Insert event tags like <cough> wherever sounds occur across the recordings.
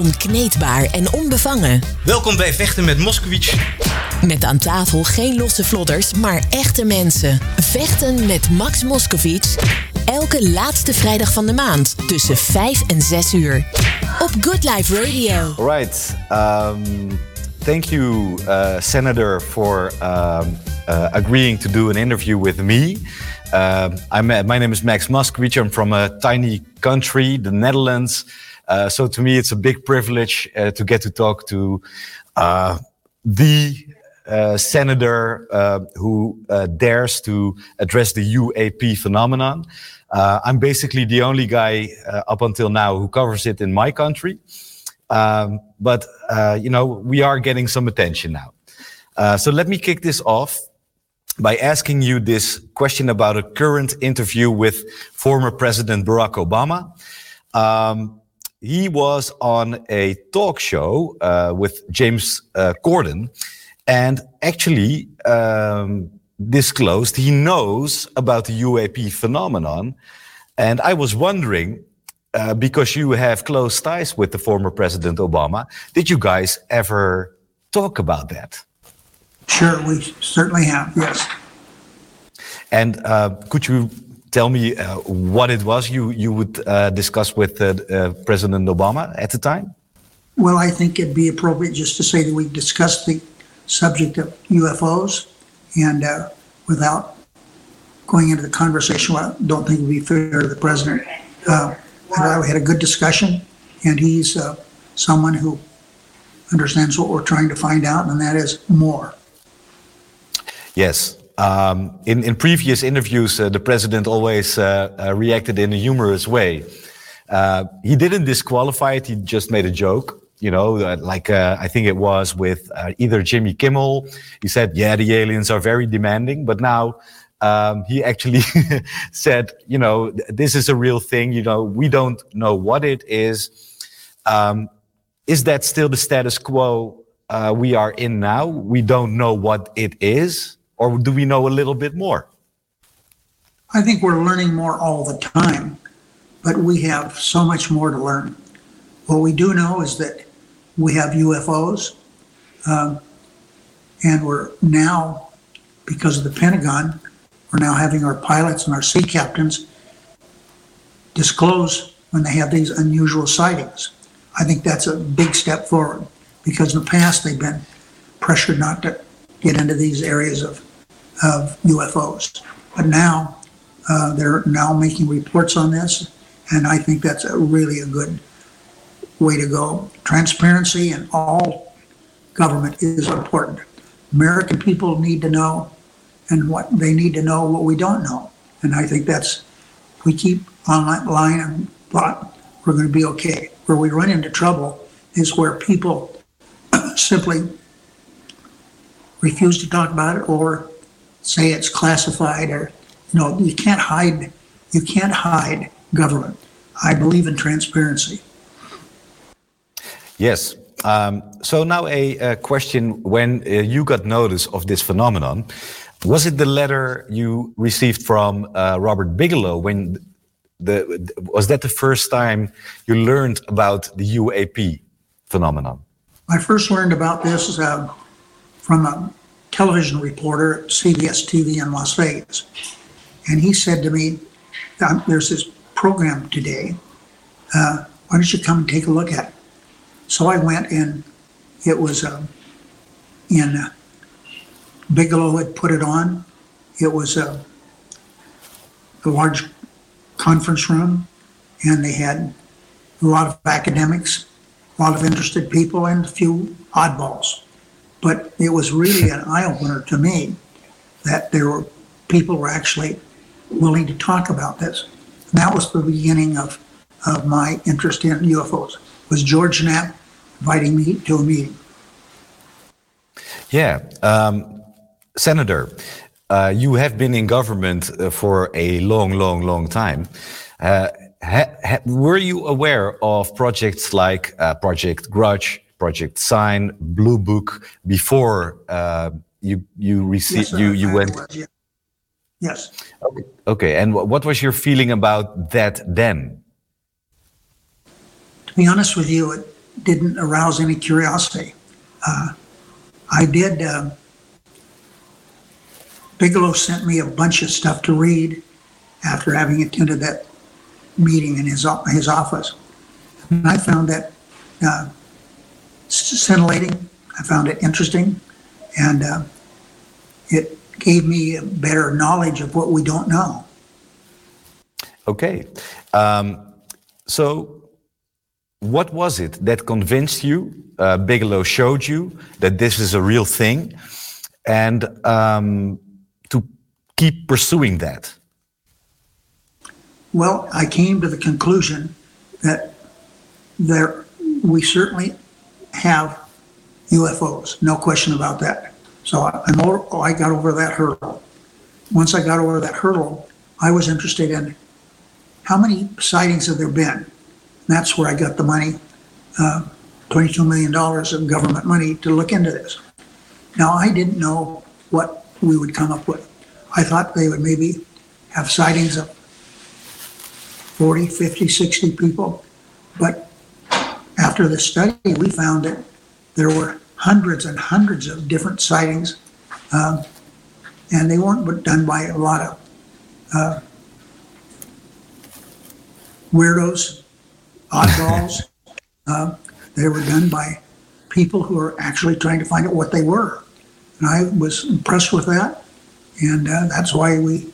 Onkneedbaar en onbevangen. Welkom bij Vechten met Moskowitz. Met aan tafel geen losse vlodders, maar echte mensen. Vechten met Max Moskowitz. Elke laatste vrijdag van de maand tussen 5 en 6 uur. Op Good Life Radio. Right. Um, thank you, uh, Senator, for um, uh, agreeing to do an interview with me. Uh, I'm, my name is Max Moskowitz. I'm from a tiny country, the Netherlands. Uh, so to me, it's a big privilege uh, to get to talk to uh, the uh, senator uh, who dares to address the UAP phenomenon. I'm basically the only guy up until now who covers it in my country. Um, but, you know, we are getting some attention now. so let me kick this off by asking you this question about a current interview with former President Barack Obama. Um, he was on a talk show uh, with James uh, Corden and actually um, disclosed he knows about the UAP phenomenon. And I was wondering, uh, because you have close ties with the former President Obama, did you guys ever talk about that? Sure, we certainly have, yes. And uh, could you tell me uh, what it was you you would uh, discuss with uh, uh, President Obama at the time? Well, I think it'd be appropriate just to say that we discussed the subject of UFOs, and uh, without going into the conversation, I don't think it would be fair to the president. Uh, we had a good discussion, and he's someone who understands what we're trying to find out, and that is more. Yes, um, in, in previous interviews, uh, the president always uh, uh, reacted in a humorous way. Uh, he didn't disqualify it, he just made a joke. You know, uh, like uh, I think it was with either Jimmy Kimmel. He said, Yeah, the aliens are very demanding. But now um, he actually <laughs> said, You know, this is a real thing. You know, we don't know what it is. Um, is that still the status quo we are in now? We don't know what it is or do we know a little bit more? I think we're learning more all the time, but we have so much more to learn. What we do know is that we have UFOs, um, and we're now, because of the Pentagon, we're now having our pilots and our sea captains disclose when they have these unusual sightings. I think that's a big step forward because in the past they've been pressured not to get into these areas of, of UFOs. But now uh, they're now making reports on this, and I think that's a really a good way to go. Transparency in all government is important. American people need to know, and what they need to know what we don't know. And I think that's we keep on that line and thought we're going to be okay. Where we run into trouble is where people <coughs> simply refuse to talk about it or say it's classified or you know you can't hide you can't hide government. I believe in transparency. Yes. Um, so now a, a question. When uh, you got notice of this phenomenon was it the letter you received from uh, robert bigelow when the was that the first time you learned about the uap phenomenon? I first learned about this uh, from a television reporter at CBS TV in Las Vegas. And he said to me, There's this program today. Uh, why don't you come and take a look at it? So I went, and it was uh, in uh, Bigelow had put it on. It was uh, a large conference room, and they had a lot of academics, a lot of interested people, and a few oddballs. But it was really an <laughs> eye opener to me that there were people were actually willing to talk about this. And that was the beginning of, of my interest in UFOs. Was George Knapp inviting me to a meeting? Yeah, um, Senator, uh, you have been in government uh, for a long, long, long time. Uh, ha, ha, were you aware of projects like uh, Project Grudge, Project Sign, Blue Book before uh, you you received yes, you you went. Was, yeah. Yes. Okay. Okay. And what was your feeling about that then? To be honest with you, it, didn't arouse any curiosity. Uh, I did. Uh, Bigelow sent me a bunch of stuff to read after having attended that meeting in his his office, and I found that uh, scintillating. I found it interesting, and uh, it gave me a better knowledge of what we don't know. Okay, um, so what was it that convinced you? Uh, Bigelow showed you that this is a real thing, and um, to keep pursuing that. Well, I came to the conclusion that there we certainly have UFOs, no question about that. So I'm over, I got over that hurdle. Once I got over that hurdle, I was interested in how many sightings have there been that's where I got the money, uh, $22 million of government money to look into this. Now, I didn't know what we would come up with. I thought they would maybe have sightings of 40, 50, 60 people. But after the study, we found that there were hundreds and hundreds of different sightings, um, and they weren't done by a lot of uh, weirdos oddballs. <laughs> uh, they were done by people who are actually trying to find out what they were. And I was impressed with that. And uh, that's why we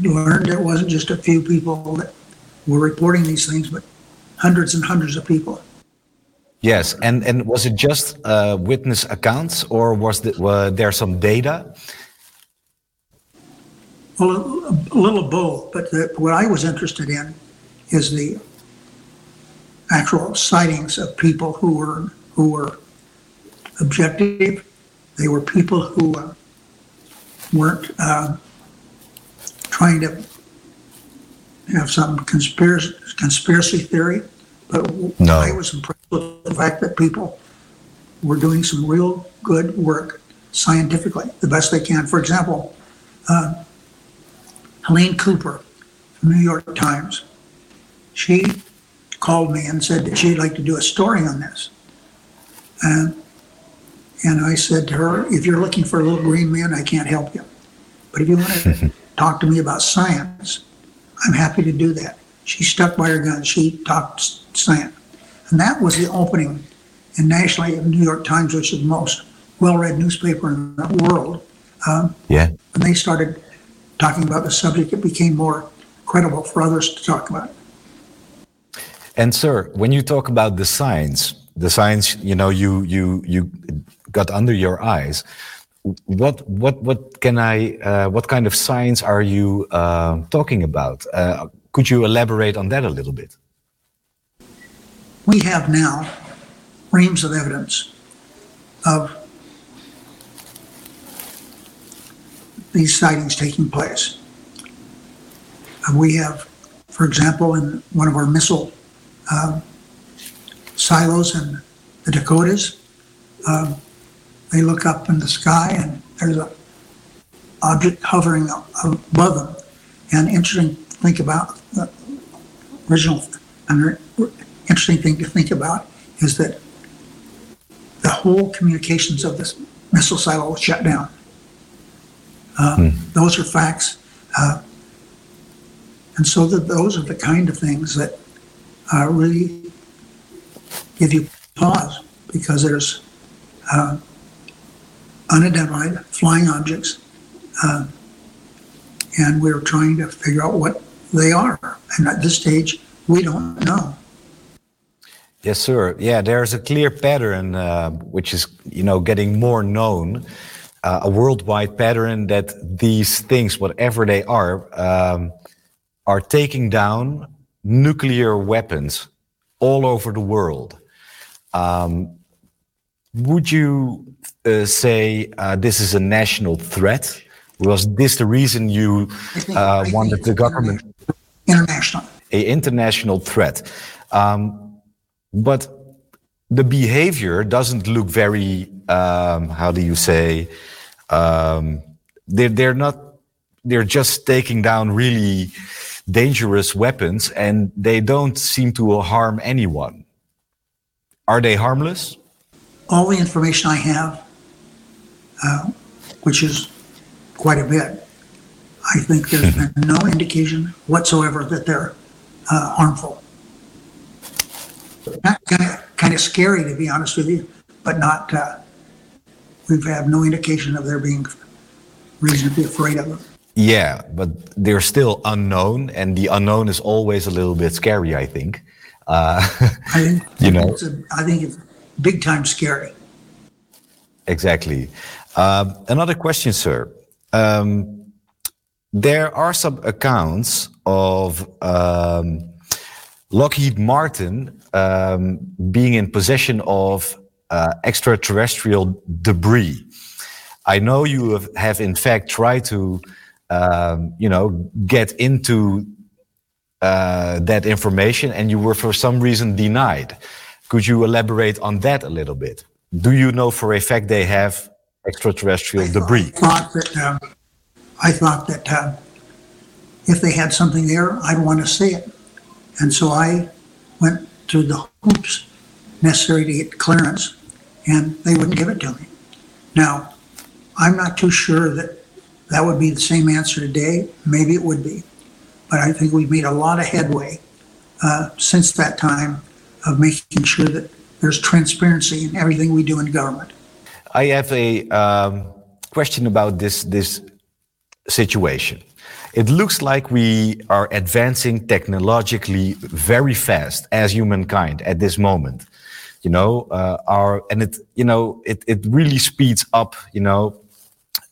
learned it wasn't just a few people that were reporting these things, but hundreds and hundreds of people. Yes, and, and was it just uh, witness accounts or was the, were there some data? Well, a, a little both, but the, what I was interested in is the actual sightings of people who were who were objective. They were people who uh, weren't uh, trying to have some conspiracy conspiracy theory. But no. I was impressed with the fact that people were doing some real good work scientifically, the best they can. For example, uh, Helene Cooper from the New York Times, she called me and said that she'd like to do a story on this. And, and I said to her, if you're looking for a little green man, I can't help you. But if you want to <laughs> talk to me about science, I'm happy to do that. She stuck by her guns. She talked science. And that was the opening in nationally in New York Times, which is the most well-read newspaper in the world. Um, yeah. When they started talking about the subject, it became more credible for others to talk about. And sir, when you talk about the science, the science, you know, you you you got under your eyes. What what what can I? Uh, what kind of science are you uh, talking about? Uh, could you elaborate on that a little bit? We have now reams of evidence of these sightings taking place. we have, for example, in one of our missile um, silos in the Dakotas. Um, they look up in the sky and there's a object hovering above them. And interesting to think about the original interesting thing to think about is that the whole communications of this missile silo was shut down. Uh, hmm. Those are facts. Uh, and so that those are the kind of things that uh, really give you pause because there's uh, unidentified flying objects, uh, and we're trying to figure out what they are. And at this stage, we don't know. Yes, sir. Yeah, there's a clear pattern uh, which is, you know, getting more known. Uh, a worldwide pattern that these things, whatever they are, um, are taking down nuclear weapons all over the world. Um, would you uh, say uh, this is a national threat? Was this the reason you uh, wanted the government? International. A international threat. Um, but the behavior doesn't look very, um, how do you say, um, they're, they're not, they're just taking down really dangerous weapons and they don't seem to harm anyone. are they harmless? All the information I have, uh, which is quite a bit, I think there's <laughs> been no indication whatsoever that they're uh, harmful. Kind of, kind of scary, to be honest with you, but not. Uh, we've had no indication of there being reason to be afraid of them. Yeah, but they're still unknown, and the unknown is always a little bit scary. I think. Uh, I think <laughs> You know. it's a, I think it's big time scary. Exactly. Um, another question, sir. Um, there are some accounts of um, Lockheed Martin um, being in possession of uh, extraterrestrial debris. I know you have, have in fact tried to, um, you know, get into uh, that information, and you were for some reason denied. Could you elaborate on that a little bit? Do you know for a fact they have extraterrestrial debris? That um, I thought that uh, if they had something there, I'd want to see it, and so I went through the hoops necessary to get clearance, and they wouldn't give it to me. Now, I'm not too sure that that would be the same answer today. Maybe it would be, but I think we've made a lot of headway uh, since that time of making sure that there's transparency in everything we do in government. I have a um, question about this this situation. It looks like we are advancing technologically very fast as humankind at this moment. You know, uh, our and it you know it it really speeds up. You know.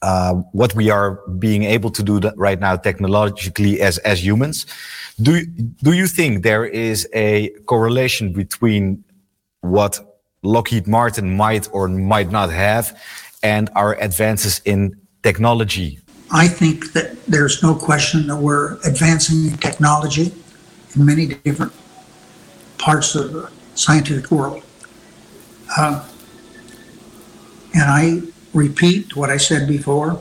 Uh, what we are being able to do right now technologically as as humans, do do you think there is a correlation between what Lockheed Martin might or might not have and our advances in technology. I think that there's no question that we're advancing in technology in many different parts of the scientific world. Um, and I repeat what I said before.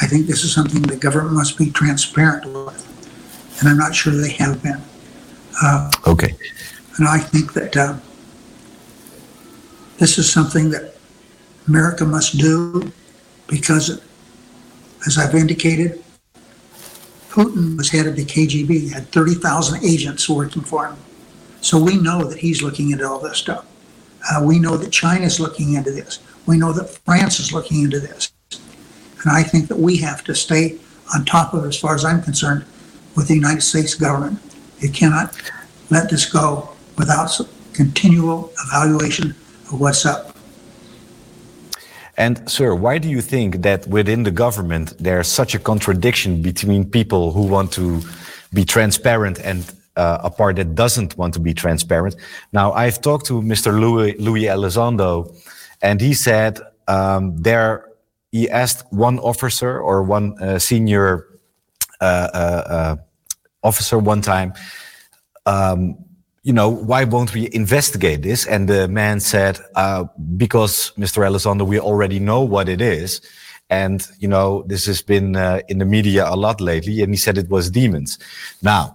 I think this is something the government must be transparent with. And I'm not sure they have been. Okay. And I think that uh, this is something that America must do because, as I've indicated, Putin was head of the KGB, had 30,000 agents working for him. So we know that he's looking into all this stuff. Uh, we know that China's looking into this. We know that France is looking into this. And I think that we have to stay on top of it, as far as I'm concerned, with the United States government. It cannot let this go without continual evaluation of what's up. And, sir, why do you think that within the government there's such a contradiction between people who want to be transparent and uh, a part that doesn't want to be transparent? Now, I've talked to Mr. Louis, Louis Elizondo, and he said um, there, he asked one officer or one uh, senior uh, uh, uh, officer one time, um, you know, why won't we investigate this? And the man said, uh, because Mr. Elizondo, we already know what it is. And, you know, this has been uh, in the media a lot lately. And he said it was demons. Now,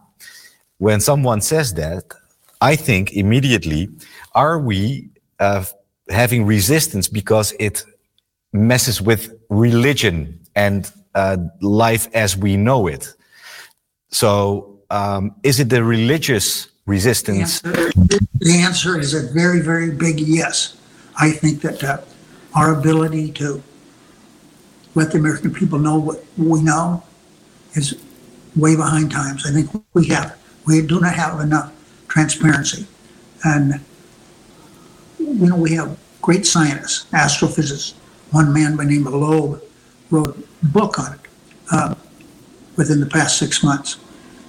when someone says that, I think immediately, are we uh, having resistance because it messes with religion and uh, life as we know it? So, um, is it the religious The resistance? answer, the answer is a very, very big yes. I think that uh, our ability to let the American people know what we know is way behind times. I think we have, we do not have enough transparency. And, you know, we have great scientists, astrophysicists. One man by the name of Loeb wrote a book on it uh, within the past six months.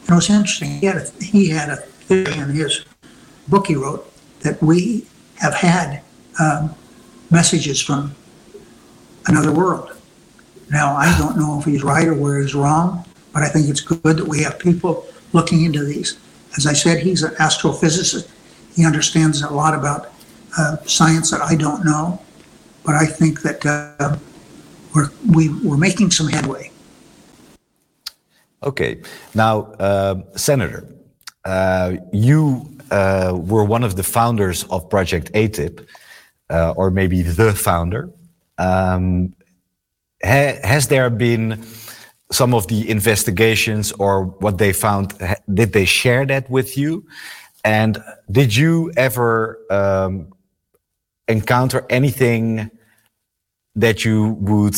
And it was interesting. He had a, he had a in his book he wrote that we have had um, messages from another world. Now, I don't know if he's right or where he's wrong, but I think it's good that we have people looking into these. As I said, he's an astrophysicist. He understands a lot about uh, science that I don't know, but I think that uh, we're, we, we're making some headway. Okay. Now, uh, Senator, uh, you uh, were one of the founders of Project AATIP, uh, or maybe the founder. Um, ha has there been some of the investigations or what they found? Did they share that with you? And did you ever um, encounter anything that you would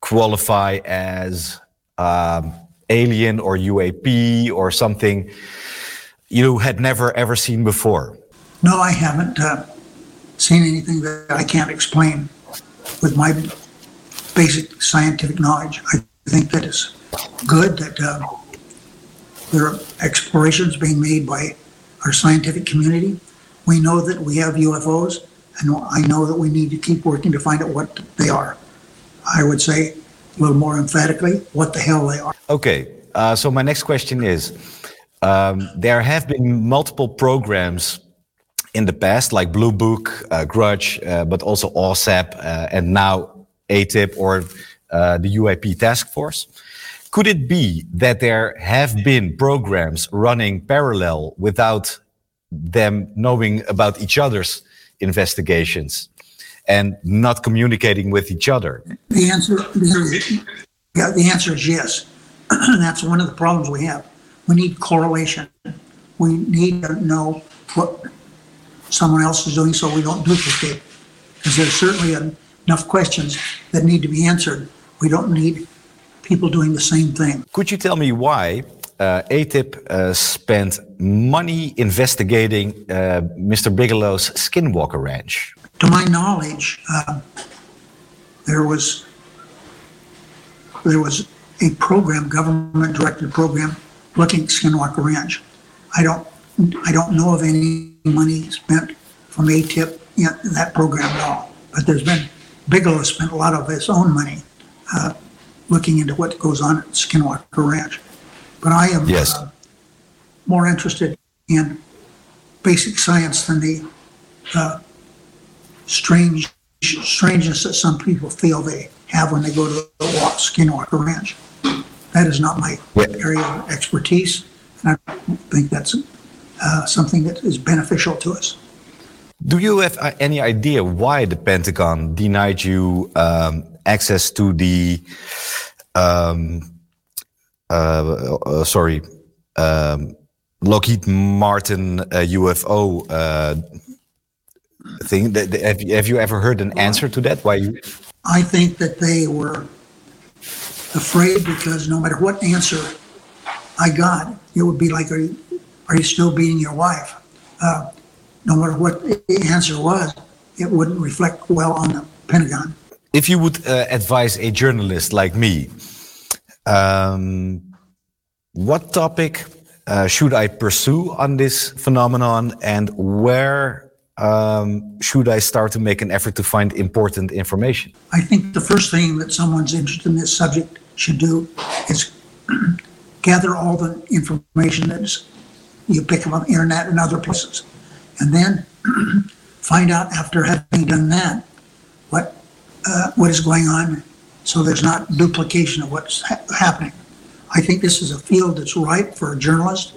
qualify as um, alien or UAP or something you had never ever seen before? No, I haven't uh, seen anything that I can't explain with my basic scientific knowledge. I think that it's good that uh, there are explorations being made by our scientific community. We know that we have UFOs, and I know that we need to keep working to find out what they are. I would say a little more emphatically what the hell they are. Okay, uh, so my next question is um, there have been multiple programs in the past, like Blue Book, uh, Grudge, uh, but also OSAP, uh, and now AATIP or uh, the uip task force. Could it be that there have been programs running parallel without them knowing about each other's investigations and not communicating with each other? The answer, the, yeah, the answer is yes. <clears throat> That's one of the problems we have. We need correlation. We need to know what someone else is doing so we don't duplicate. Because there's certainly enough questions that need to be answered. We don't need people doing the same thing. Could you tell me why uh, AATIP uh, spent money investigating uh, Mr. Bigelow's Skinwalker Ranch? To my knowledge, uh, there was there was a program, government-directed program, looking at Skinwalker Ranch. I don't I don't know of any money spent from AATIP in that program at all. But there's been Bigelow spent a lot of his own money uh, looking into what goes on at Skinwalker Ranch. But I am yes. uh, more interested in basic science than the uh, strange strangeness that some people feel they have when they go to the Skinwalker Ranch. That is not my area of expertise, and I think that's uh, something that is beneficial to us. Do you have uh, any idea why the Pentagon denied you um, access to the, um, uh, uh, sorry, um, Lockheed Martin UFO thing? Have you, have you ever heard an answer to that? Why you? I think that they were afraid because no matter what answer I got, it would be like, are you, are you still beating your wife? Uh, no matter what the answer was, it wouldn't reflect well on the Pentagon. If you would uh, advise a journalist like me, um, what topic uh, should I pursue on this phenomenon and where um, should I start to make an effort to find important information? I think the first thing that someone's interested in this subject should do is <clears throat> gather all the information that you pick up on the internet and other places. And then <clears throat> find out after having done that what uh, what is going on so there's not duplication of what's ha- happening. I think this is a field that's ripe for a journalist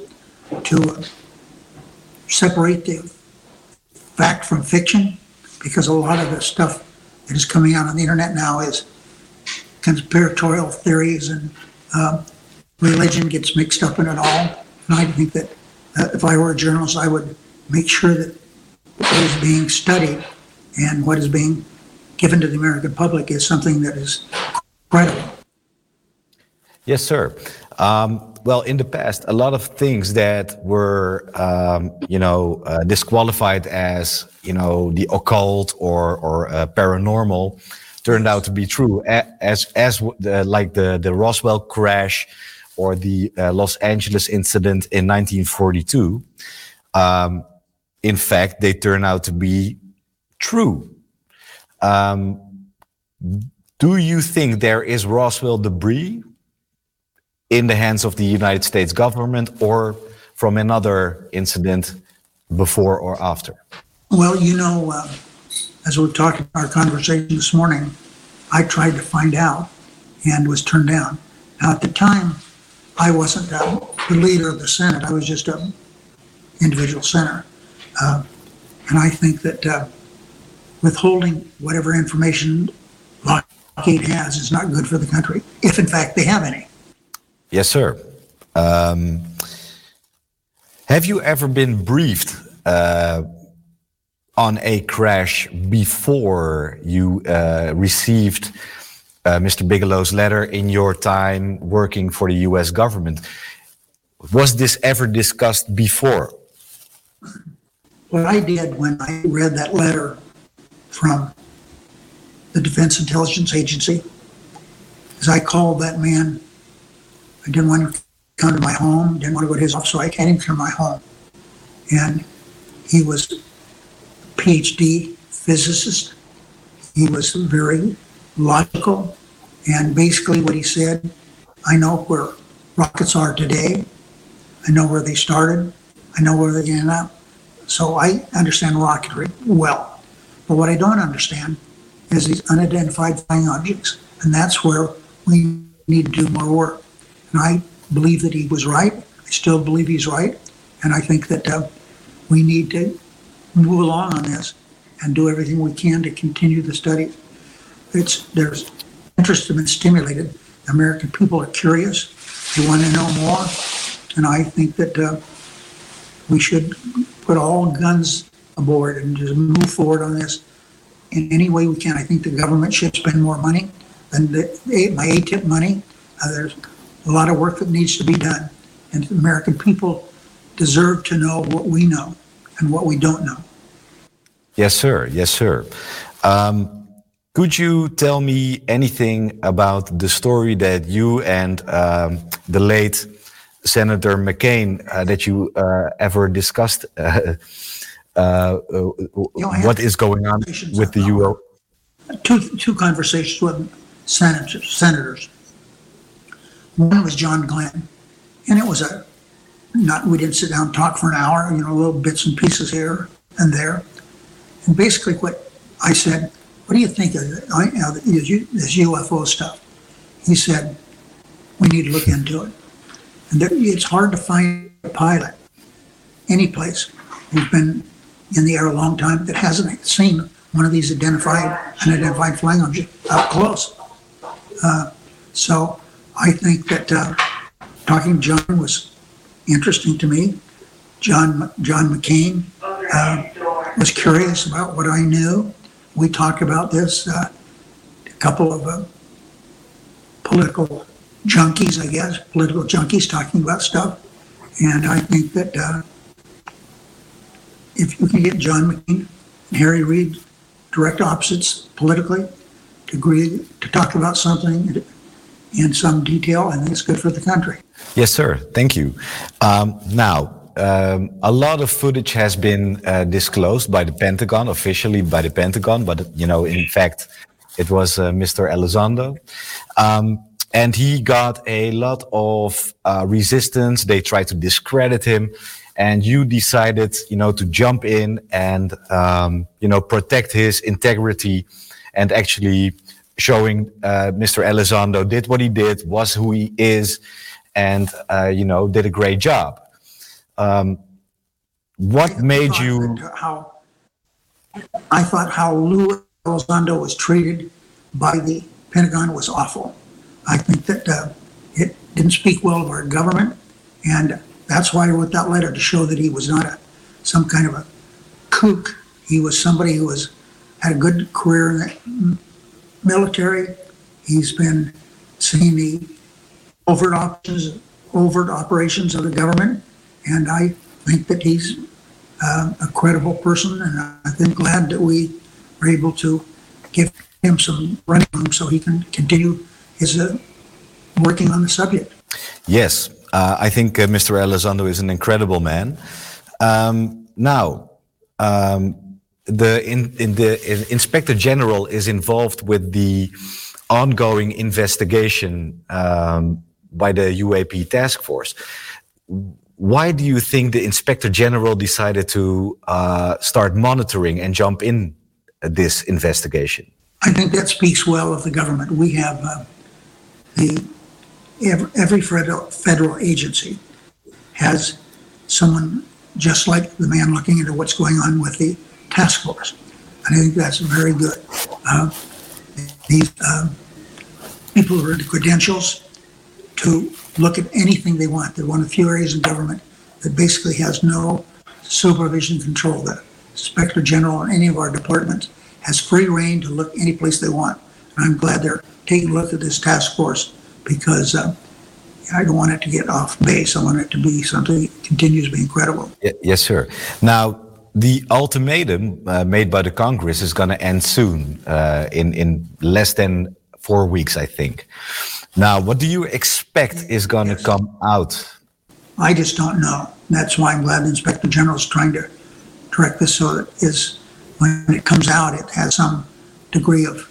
to separate the fact from fiction because a lot of the stuff that is coming out on the internet now is conspiratorial theories and um, religion gets mixed up in it all. And I think that uh, if I were a journalist, I would make sure that what is being studied and what is being given to the American public is something that is credible. Yes, sir. Um, well, in the past, a lot of things that were, um, you know, uh, disqualified as, you know, the occult or or uh, paranormal, turned out to be true. As as like the the Roswell crash, or the uh, Los Angeles incident in 1942. Um, in fact, they turn out to be true. Um, do you think there is Roswell debris in the hands of the United States government or from another incident before or after? Well, you know, uh, as we talked talking our conversation this morning, I tried to find out and was turned down. Now, at the time, I wasn't uh, the leader of the Senate. I was just an individual senator. Uh, and I think that uh, withholding whatever information Lockheed has is not good for the country, if in fact they have any. Yes, sir. Um, have you ever been briefed uh, on a crash before you uh, received uh, Mr. Bigelow's letter in your time working for the US government? Was this ever discussed before? What I did when I read that letter from the Defense Intelligence Agency is I called that man. I didn't want to come to my home, didn't want to go to his office, so I had him to my home. And he was a PhD physicist. He was very logical. And basically, what he said I know where rockets are today, I know where they started, I know where they end up. So I understand rocketry well. But what I don't understand is these unidentified flying objects. And that's where we need to do more work. And I believe that he was right. I still believe he's right. And I think that uh, we need to move along on this and do everything we can to continue the study. It's there's interest has been stimulated. The American people are curious. They want to know more. And I think that uh, we should put all guns aboard and just move forward on this in any way we can. I think the government should spend more money than the, my AATIP money. Uh, there's a lot of work that needs to be done. And the American people deserve to know what we know and what we don't know. Yes, sir. Yes, sir. Um, could you tell me anything about the story that you and um, the late Senator McCain uh, that you uh, ever discussed? <laughs> Uh, uh, what is going on with the UO? Two two conversations with senators. Senators. One was John Glenn, and it was a not we didn't sit down and talk for an hour. You know, little bits and pieces here and there, and basically what I said. What do you think of this UFO stuff? He said, we need to look into it. And there, it's hard to find a pilot any place who's been in the air a long time that hasn't seen one of these identified unidentified flying objects up close. Uh, so I think that uh, talking to John was interesting to me. John John McCain uh, was curious about what I knew. We talked about this. Uh, a couple of uh, political junkies, I guess, political junkies talking about stuff, and I think that uh, if you can get John McCain and Harry Reid, direct opposites politically, to agree to talk about something in some detail, and it's good for the country. Yes, sir. Thank you. Um, now, um, a lot of footage has been uh, disclosed by the Pentagon, officially by the Pentagon, but you know, in fact, it was uh, Mr. Elizondo. Um, and he got a lot of uh, resistance. They tried to discredit him and you decided, you know, to jump in and, um, you know, protect his integrity and actually showing uh, Mr. Elizondo did what he did, was who he is, and, uh, you know, did a great job. Um, what made you. How I thought how Lou Elizondo was treated by the Pentagon was awful. I think that uh, it didn't speak well of our government, and that's why I wrote that letter to show that he was not a some kind of a kook. He was somebody who was had a good career in the military. He's been seeing the overt operations, overt operations of the government, and I think that he's uh, a credible person. And I think glad that we were able to give him some running room so he can continue his uh, working on the subject. Yes, uh, I think uh, Mr. Elizondo is an incredible man. Um, now, um, the, in, in the in inspector general is involved with the ongoing investigation um, by the UAP task force. Why do you think the inspector general decided to uh, start monitoring and jump in this investigation? I think that speaks well of the government. We have uh, the every, federal, federal agency has someone just like the man looking into what's going on with the task force. I think that's very good. Uh, these uh, people who are the credentials to look at anything they want. They're one of the few areas in government that basically has no supervision control. The inspector general in any of our departments has free reign to look any place they want. And I'm glad they're taking a look at this task force because uh, I don't want it to get off base. I want it to be something that continues to be incredible. yes, sir. Now, the ultimatum uh, made by the Congress is going to end soon, uh, in in less than four weeks, I think. Now, what do you expect is going to yes. come out? I just don't know. That's why I'm glad the Inspector General is trying to direct this so that is when it comes out, it has some degree of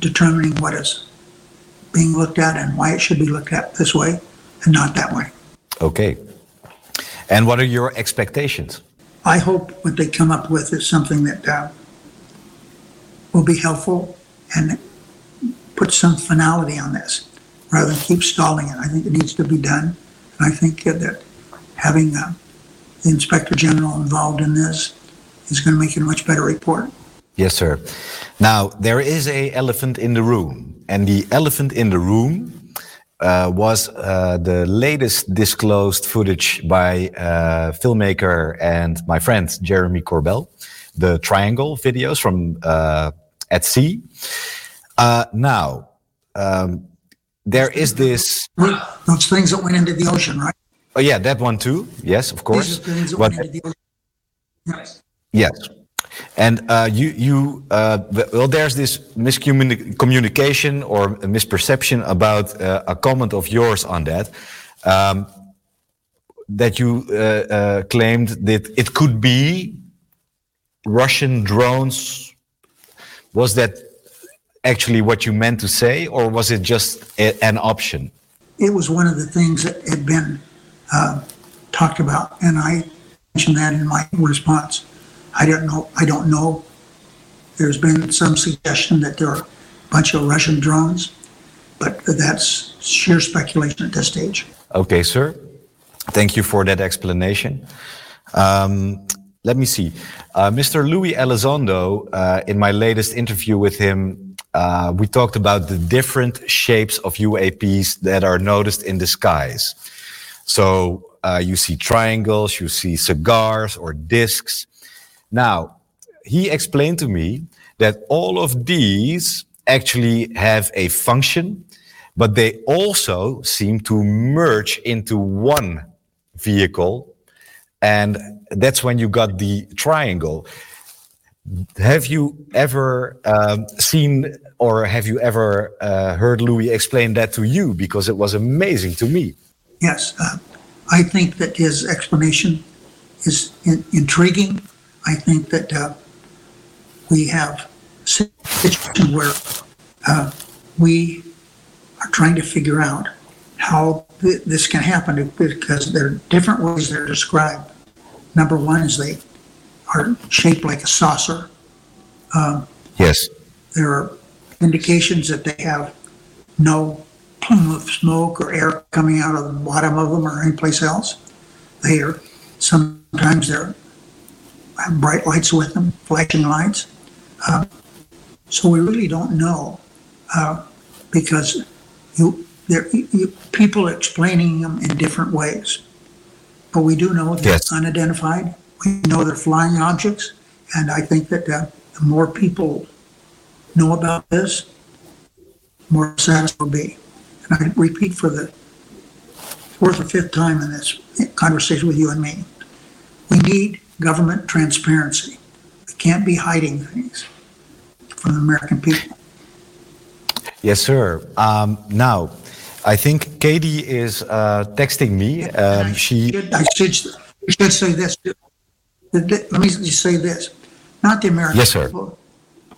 determining what is being looked at and why it should be looked at this way and not that way. Okay. And what are your expectations? I hope what they come up with is something that uh, will be helpful and put some finality on this rather than keep stalling it. I think it needs to be done. And I think that having uh, the Inspector General involved in this is going to make it a much better report. Yes, sir. Now, there is a elephant in the room, and the elephant in the room uh, was uh, the latest disclosed footage by uh, filmmaker and my friend Jeremy Corbell, the Triangle videos from uh, at sea. Uh, now, um, there is this. Those things that went into the ocean, right? Oh yeah, that one too. Yes, of course. But, yes. Yes. And uh, you, you uh, well, there's this miscommunication or misperception about uh, a comment of yours on that. Um, that you uh, uh, claimed that it could be Russian drones. Was that actually what you meant to say, or was it just a, an option? It was one of the things that had been uh, talked about, and I mentioned that in my response. I don't know. I don't know. There's been some suggestion that there are a bunch of Russian drones, but that's sheer speculation at this stage. Okay, sir. Thank you for that explanation. Um, let me see. Uh, Mr. Louis Elizondo, uh, in my latest interview with him, uh, we talked about the different shapes of UAPs that are noticed in the skies. So uh, you see triangles, you see cigars or discs. Now, he explained to me that all of these actually have a function, but they also seem to merge into one vehicle. And that's when you got the triangle. Have you ever um, seen or have you ever uh, heard Louis explain that to you? Because it was amazing to me. Yes, uh, I think that his explanation is in- intriguing I think that uh, we have a situation where uh, we are trying to figure out how th- this can happen because there are different ways they're described. Number one is they are shaped like a saucer. Um, yes. There are indications that they have no plume of smoke or air coming out of the bottom of them or anyplace else. They are sometimes they're have bright lights with them, flashing lights. Uh, so we really don't know uh, because you, there, you, people are explaining them in different ways. But we do know they're yes. unidentified. We know they're flying objects, and I think that uh, the more people know about this, more satisfied will be. And I repeat for the fourth or fifth time in this conversation with you and me, we need government transparency. We can't be hiding things from the American people. Yes, sir. Um, now, I think Katie is uh, texting me. Um, she. Should, I should, should say this. Let me just say this. Not the American yes, sir. people,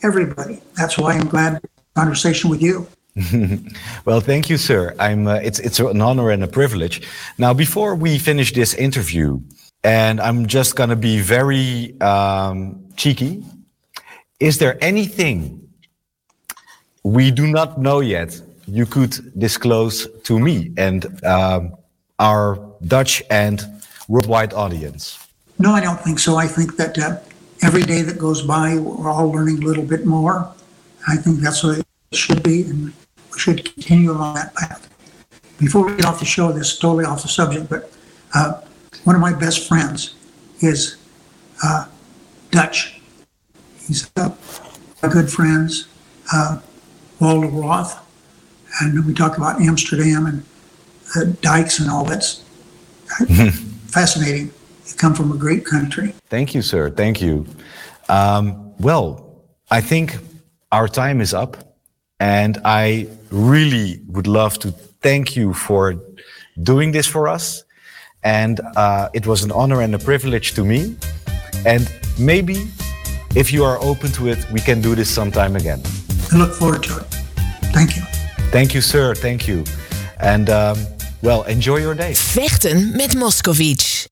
everybody. That's why I'm glad conversation with you. <laughs> well, thank you, sir. I'm. Uh, it's it's an honor and a privilege. Now, before we finish this interview, and I'm just going to be very um, cheeky. Is there anything we do not know yet you could disclose to me and um, our Dutch and worldwide audience? No, I don't think so. I think that uh, every day that goes by, we're all learning a little bit more. I think that's what it should be, and we should continue along that path. Before we get off the show, this is totally off the subject, but uh, one of my best friends is uh, Dutch. He's uh, good friends, uh, Walter Roth, and we talk about Amsterdam and uh, dikes and all that's fascinating. You come from a great country. Thank you, sir. Thank you. Um, well, I think our time is up, and I really would love to thank you for doing this for us. And uh, it was an honor and a privilege to me. And maybe if you are open to it, we can do this sometime again. I look forward to it. Thank you. Thank you, sir. Thank you. And um, well, enjoy your day. Vechten met Moskovich.